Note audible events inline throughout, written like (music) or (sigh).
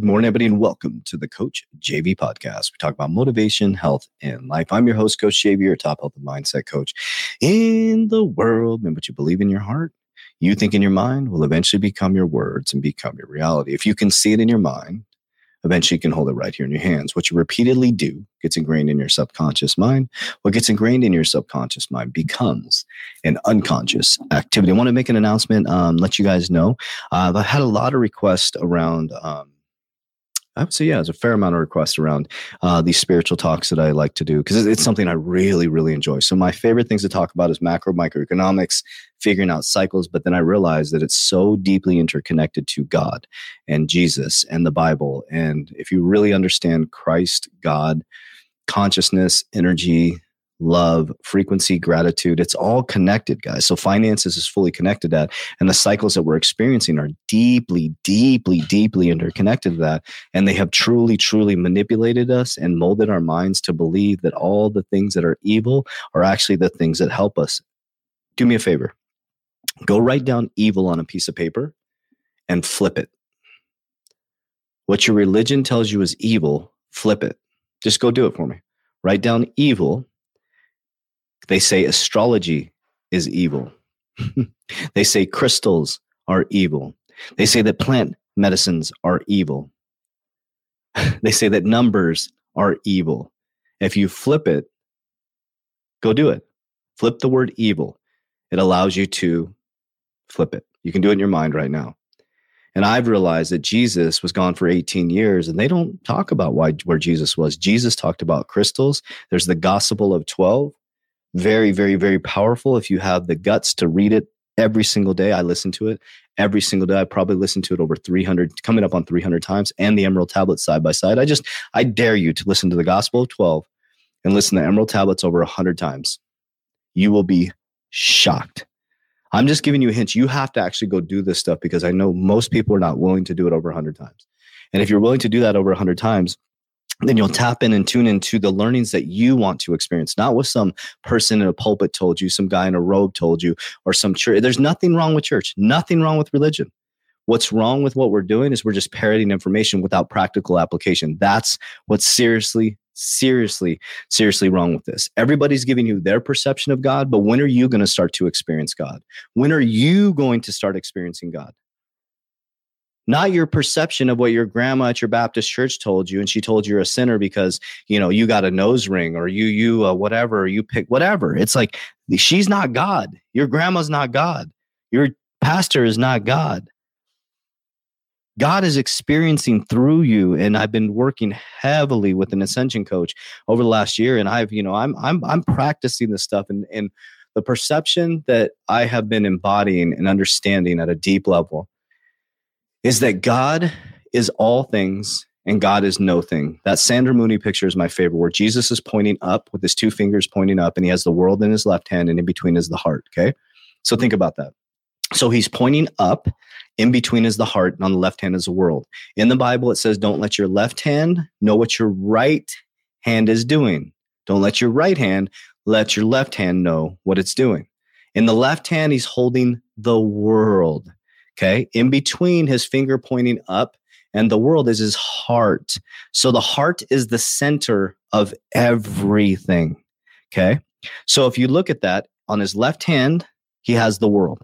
morning, everybody, and welcome to the Coach JV podcast. We talk about motivation, health, and life. I'm your host, Coach JV, your top health and mindset coach in the world. And what you believe in your heart, you think in your mind will eventually become your words and become your reality. If you can see it in your mind, eventually you can hold it right here in your hands. What you repeatedly do gets ingrained in your subconscious mind. What gets ingrained in your subconscious mind becomes an unconscious activity. I want to make an announcement, um, let you guys know. Uh, I've had a lot of requests around um, I would say, yeah, there's a fair amount of requests around uh, these spiritual talks that I like to do because it's something I really, really enjoy. So my favorite things to talk about is macro microeconomics, figuring out cycles. But then I realized that it's so deeply interconnected to God and Jesus and the Bible. And if you really understand Christ, God, consciousness, energy, love, frequency, gratitude. It's all connected, guys. So finances is fully connected to that. And the cycles that we're experiencing are deeply, deeply, deeply interconnected to that. And they have truly, truly manipulated us and molded our minds to believe that all the things that are evil are actually the things that help us. Do me a favor. Go write down evil on a piece of paper and flip it. What your religion tells you is evil, flip it. Just go do it for me. Write down evil they say astrology is evil. (laughs) they say crystals are evil. They say that plant medicines are evil. (laughs) they say that numbers are evil. If you flip it, go do it. Flip the word evil. It allows you to flip it. You can do it in your mind right now. And I've realized that Jesus was gone for 18 years and they don't talk about why where Jesus was. Jesus talked about crystals. There's the gospel of 12 very, very, very powerful if you have the guts to read it every single day. I listen to it every single day. I probably listen to it over 300, coming up on 300 times, and the Emerald Tablets side by side. I just, I dare you to listen to the Gospel of 12 and listen to Emerald Tablets over 100 times. You will be shocked. I'm just giving you a hint. You have to actually go do this stuff because I know most people are not willing to do it over 100 times. And if you're willing to do that over 100 times, then you'll tap in and tune into the learnings that you want to experience, not what some person in a pulpit told you, some guy in a robe told you, or some church. There's nothing wrong with church, nothing wrong with religion. What's wrong with what we're doing is we're just parroting information without practical application. That's what's seriously, seriously, seriously wrong with this. Everybody's giving you their perception of God, but when are you going to start to experience God? When are you going to start experiencing God? Not your perception of what your grandma at your Baptist church told you, and she told you you're a sinner because you know you got a nose ring or you you uh, whatever you pick whatever. It's like she's not God. Your grandma's not God. Your pastor is not God. God is experiencing through you, and I've been working heavily with an ascension coach over the last year, and I've you know I'm I'm I'm practicing this stuff, and and the perception that I have been embodying and understanding at a deep level is that God is all things and God is no thing. That Salvator Mundi picture is my favorite where Jesus is pointing up with his two fingers pointing up and he has the world in his left hand and in between is the heart. Okay. So think about that. So he's pointing up, in between is the heart, and on the left hand is the world. In the Bible, it says, Don't let your left hand know what your right hand is doing. Don't let your right hand let your left hand know what it's doing. In the left hand, he's holding the world. Okay. In between his finger pointing up and the world is his heart. So the heart is the center of everything. Okay. So if you look at that on his left hand, he has the world.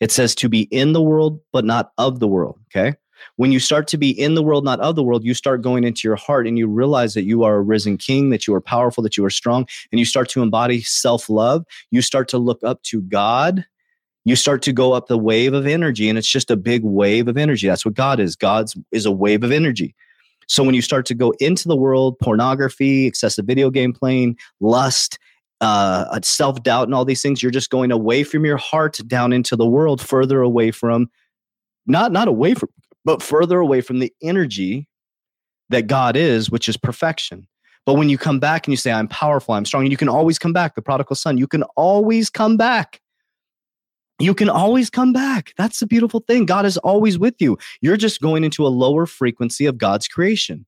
It says to be in the world, but not of the world. Okay. When you start to be in the world, not of the world, you start going into your heart and you realize that you are a risen king, that you are powerful, that you are strong, and you start to embody self love. You start to look up to God you start to go up the wave of energy and it's just a big wave of energy. That's what god is. God's is a wave of energy. So when you start to go into the world pornography excessive video game playing lust uh, self-doubt and all these things you're just going away from your heart down into the world further away from not not away from but further away from the energy that god is which is perfection. But when you come back and you say i'm powerful i'm strong and you can always come back the prodigal son you can always come back you can always come back. That's the beautiful thing. God is always with you. You're just going into a lower frequency of God's creation.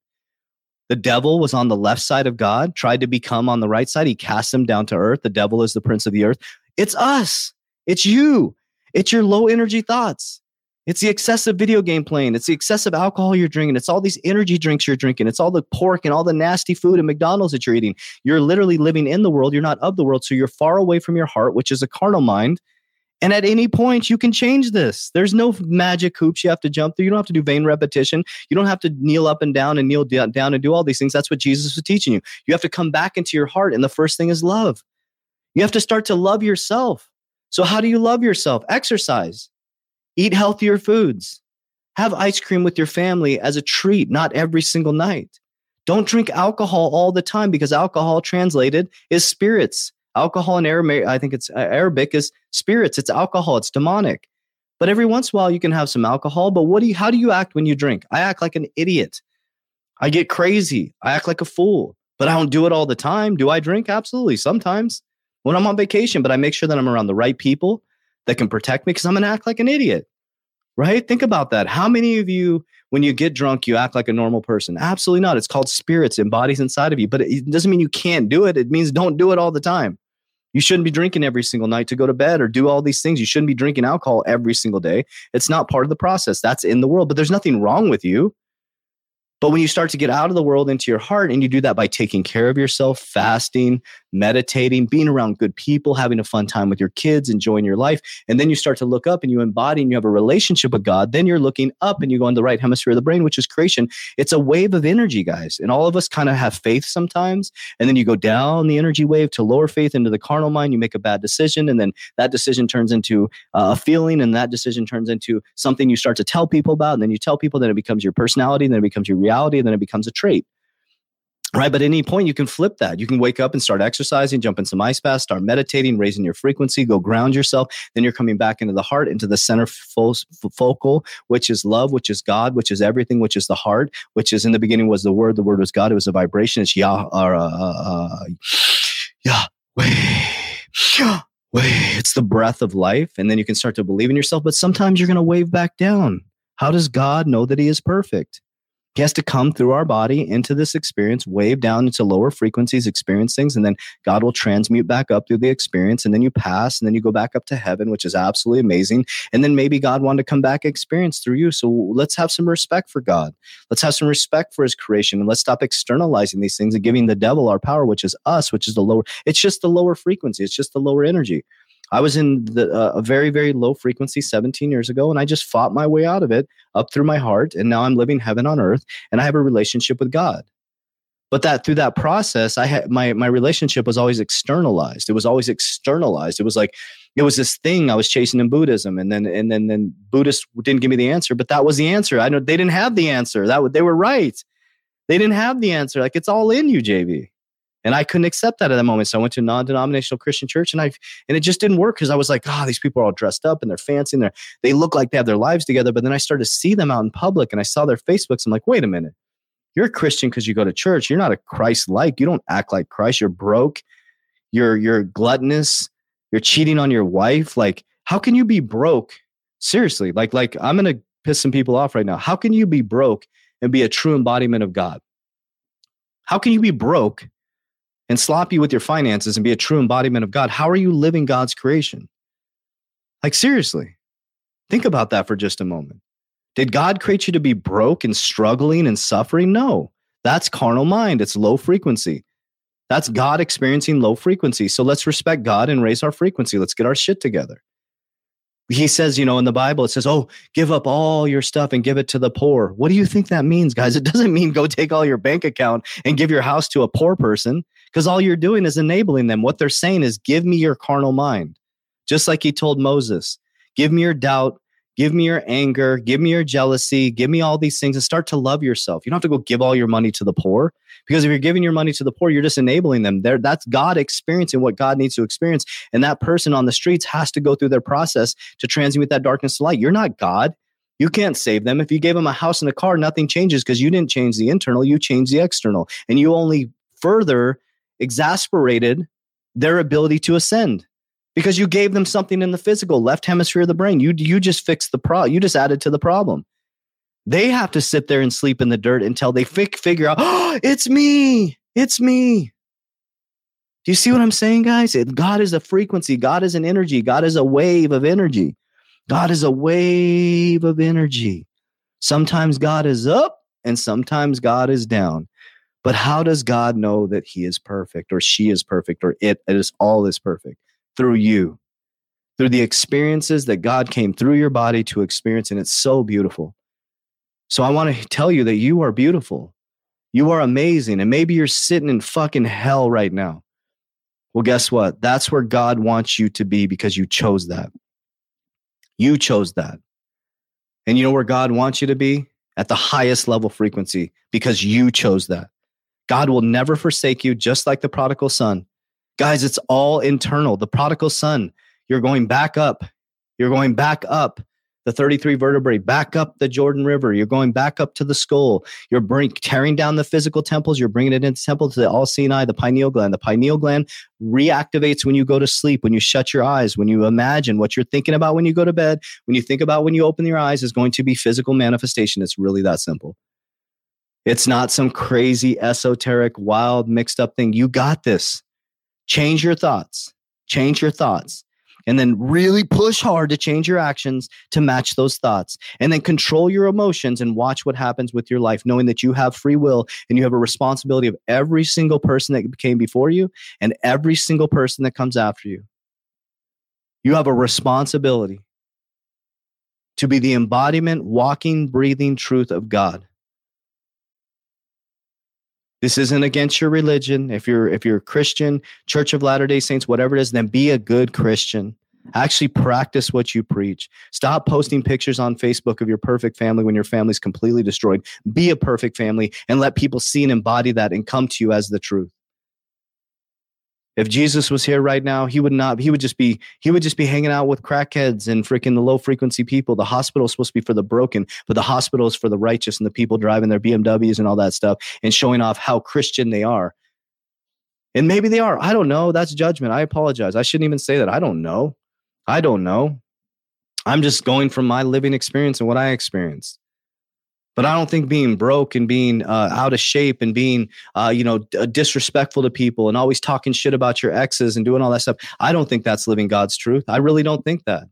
The devil was on the left side of God, tried to become on the right side. He cast him down to earth. The devil is the prince of the earth. It's us. It's you. It's your low energy thoughts. It's the excessive video game playing. It's the excessive alcohol you're drinking. It's all these energy drinks you're drinking. It's all the pork and all the nasty food at McDonald's that you're eating. You're literally living in the world. You're not of the world. So you're far away from your heart, which is a carnal mind. And at any point, you can change this. There's no magic hoops you have to jump through. You don't have to do vain repetition. You don't have to kneel up and down and kneel down and do all these things. That's what Jesus was teaching you. You have to come back into your heart. And the first thing is love. You have to start to love yourself. So, how do you love yourself? Exercise, eat healthier foods, have ice cream with your family as a treat, not every single night. Don't drink alcohol all the time because alcohol translated is spirits. Alcohol in Aramaic, I think it's uh, Arabic, is spirits. It's alcohol. It's demonic. But every once in a while, you can have some alcohol. But what do you? How do you act when you drink? I act like an idiot. I get crazy. I act like a fool. But I don't do it all the time. Do I drink? Absolutely. Sometimes when I'm on vacation. But I make sure that I'm around the right people that can protect me because I'm gonna act like an idiot. Right? Think about that. How many of you, when you get drunk, you act like a normal person? Absolutely not. It's called spirits, embodies inside of you. But it doesn't mean you can't do it. It means don't do it all the time. You shouldn't be drinking every single night to go to bed or do all these things. You shouldn't be drinking alcohol every single day. It's not part of the process. That's in the world, but there's nothing wrong with you. But when you start to get out of the world into your heart, and you do that by taking care of yourself, fasting, meditating, being around good people, having a fun time with your kids, enjoying your life, and then you start to look up and you embody and you have a relationship with God, then you're looking up and you go in the right hemisphere of the brain, which is creation. It's a wave of energy, guys. And all of us kind of have faith sometimes. And then you go down the energy wave to lower faith into the carnal mind. You make a bad decision, and then that decision turns into uh, a feeling, and that decision turns into something you start to tell people about. And then you tell people, then it becomes your personality, then it becomes your reality then it becomes a trait. Right. But at any point, you can flip that. You can wake up and start exercising, jump in some ice baths, start meditating, raising your frequency, go ground yourself. Then you're coming back into the heart, into the center focal, which is love, which is God, which is everything, which is the heart, which is in the beginning was the word. The word was God. It was a vibration. It's Yah, uh, uh, uh, Yahweh. Yahweh. It's the breath of life. And then you can start to believe in yourself. But sometimes you're going to wave back down. How does God know that He is perfect? He has to come through our body into this experience, wave down into lower frequencies, experience things, and then God will transmute back up through the experience. And then you pass, and then you go back up to heaven, which is absolutely amazing. And then maybe God wanted to come back experience through you. So let's have some respect for God. Let's have some respect for his creation. And let's stop externalizing these things and giving the devil our power, which is us, which is the lower, it's just the lower frequency, it's just the lower energy. I was in the, uh, a very, very low frequency 17 years ago, and I just fought my way out of it up through my heart. And now I'm living heaven on earth, and I have a relationship with God. But that through that process, I had my my relationship was always externalized. It was always externalized. It was like it was this thing I was chasing in Buddhism, and then and then then Buddhists didn't give me the answer, but that was the answer. I know they didn't have the answer. That they were right. They didn't have the answer. Like it's all in you, JV. And I couldn't accept that at that moment. So I went to a non-denominational Christian church and I and it just didn't work because I was like, oh, these people are all dressed up and they're fancy and they're they look like they have their lives together. But then I started to see them out in public and I saw their Facebooks. I'm like, wait a minute. You're a Christian because you go to church. You're not a Christ-like. You don't act like Christ. You're broke. You're you're gluttonous. You're cheating on your wife. Like, how can you be broke? Seriously, like, like I'm gonna piss some people off right now. How can you be broke and be a true embodiment of God? How can you be broke and sloppy with your finances and be a true embodiment of God, how are you living God's creation? Like, seriously, think about that for just a moment. Did God create you to be broke and struggling and suffering? No, that's carnal mind. It's low frequency. That's God experiencing low frequency. So let's respect God and raise our frequency. Let's get our shit together. He says, you know, in the Bible, it says, oh, give up all your stuff and give it to the poor. What do you think that means, guys? It doesn't mean go take all your bank account and give your house to a poor person because all you're doing is enabling them. What they're saying is, give me your carnal mind. Just like he told Moses, give me your doubt, give me your anger, give me your jealousy, give me all these things and start to love yourself. You don't have to go give all your money to the poor because if you're giving your money to the poor, you're just enabling them. There, that's God experiencing what God needs to experience. And that person on the streets has to go through their process to transmute that darkness to light. You're not God. You can't save them. If you gave them a house and a car, nothing changes because you didn't change the internal, you changed the external. And you only further exasperated their ability to ascend. Because you gave them something in the physical left hemisphere of the brain. You you just fixed the pro. You just added to the problem. They have to sit there and sleep in the dirt until they fi- figure out, oh, (gasps) it's me. It's me. Do you see what I'm saying, guys? God is a frequency. God is an energy. God is a wave of energy. God is a wave of energy. Sometimes God is up and sometimes God is down. But how does God know that he is perfect or she is perfect or it, it is all is perfect? Through you, through the experiences that God came through your body to experience. And it's so beautiful. So I want to tell you that you are beautiful. You are amazing. And maybe you're sitting in fucking hell right now. Well, guess what? That's where God wants you to be because you chose that. You chose that. And you know where God wants you to be? At the highest level frequency because you chose that. God will never forsake you, just like the prodigal son. Guys, it's all internal. The prodigal son, you're going back up. You're going back up the 33 vertebrae, back up the Jordan River. You're going back up to the skull. You're bring, tearing down the physical temples. You're bringing it into temple to the all seeing eye, the pineal gland. The pineal gland reactivates when you go to sleep, when you shut your eyes, when you imagine what you're thinking about when you go to bed, when you think about when you open your eyes is going to be physical manifestation. It's really that simple. It's not some crazy, esoteric, wild, mixed up thing. You got this. Change your thoughts. Change your thoughts. And then really push hard to change your actions to match those thoughts. And then control your emotions and watch what happens with your life knowing that you have free will and you have a responsibility of every single person that came before you and every single person that comes after you. You have a responsibility to be the embodiment walking breathing truth of god this isn't against your religion. If you're if you're a Christian, Church of Latter-day Saints, whatever it is, then be a good Christian. Actually practice what you preach. Stop posting pictures on Facebook of your perfect family when your family's completely destroyed. Be a perfect family and let people see and embody that and come to you as the truth. If Jesus was here right now, he would not, he would just be, he would just be hanging out with crackheads and freaking the low frequency people. The hospital is supposed to be for the broken, but the hospital is for the righteous and the people driving their BMWs and all that stuff and showing off how Christian they are. And maybe they are. I don't know. That's judgment. I apologize. I shouldn't even say that. I don't know. I don't know. I'm just going from my living experience and what I experienced. But I don't think being broke and being uh, out of shape and being, uh, you know, d- uh, disrespectful to people and always talking shit about your exes and doing all that stuff, I don't think that's living God's truth. I really don't think that.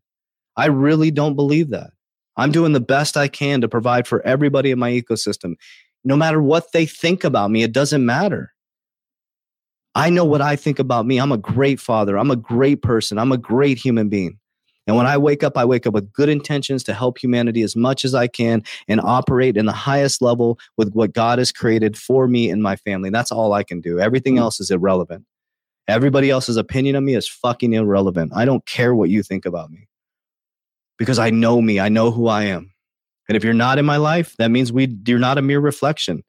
I really don't believe that. I'm doing the best I can to provide for everybody in my ecosystem. No matter what they think about me, it doesn't matter. I know what I think about me. I'm a great father. I'm a great person. I'm a great human being. And when I wake up, I wake up with good intentions to help humanity as much as I can and operate in the highest level with what God has created for me and my family. That's all I can do. Everything mm. else is irrelevant. Everybody else's opinion of me is fucking irrelevant. I don't care what you think about me because I know me. I know who I am. And if you're not in my life, that means we you're not a mere reflection.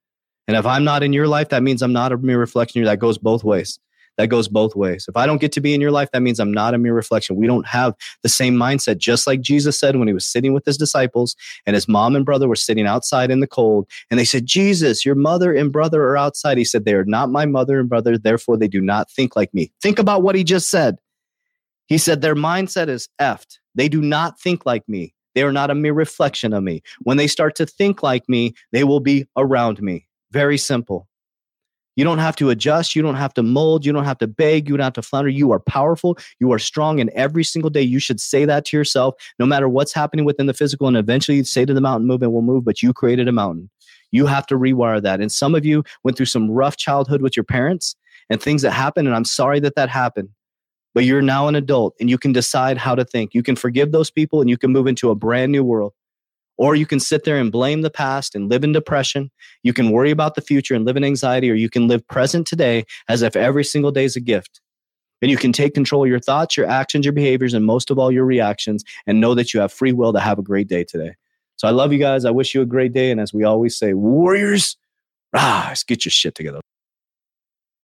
And if I'm not in your life, that means I'm not a mere reflection. That goes both ways that goes both ways. If I don't get to be in your life, that means I'm not a mere reflection. We don't have the same mindset, just like Jesus said when he was sitting with his disciples and his mom and brother were sitting outside in the cold. And they said, Jesus, your mother and brother are outside. He said, They are not my mother and brother, therefore they do not think like me. Think about what he just said. He said, Their mindset is effed. They do not think like me. They are not a mere reflection of me. When they start to think like me, they will be around me. Very simple. You don't have to adjust. You don't have to mold. You don't have to beg. You don't have to flounder. You are powerful. You are strong. And every single day, you should say that to yourself, no matter what's happening within the physical. And eventually, you say to the mountain, move, and we'll move. But you created a mountain. You have to rewire that. And some of you went through some rough childhood with your parents and things that happened. And I'm sorry that that happened. But you're now an adult and you can decide how to think. You can forgive those people and you can move into a brand new world. Or you can sit there and blame the past and live in depression. You can worry about the future and live in anxiety, or you can live present today as if every single day is a gift. And you can take control of your thoughts, your actions, your behaviors, and most of all, your reactions, and know that you have free will to have a great day today. So I love you guys. I wish you a great day. And as we always say, Warriors, let's get your shit together.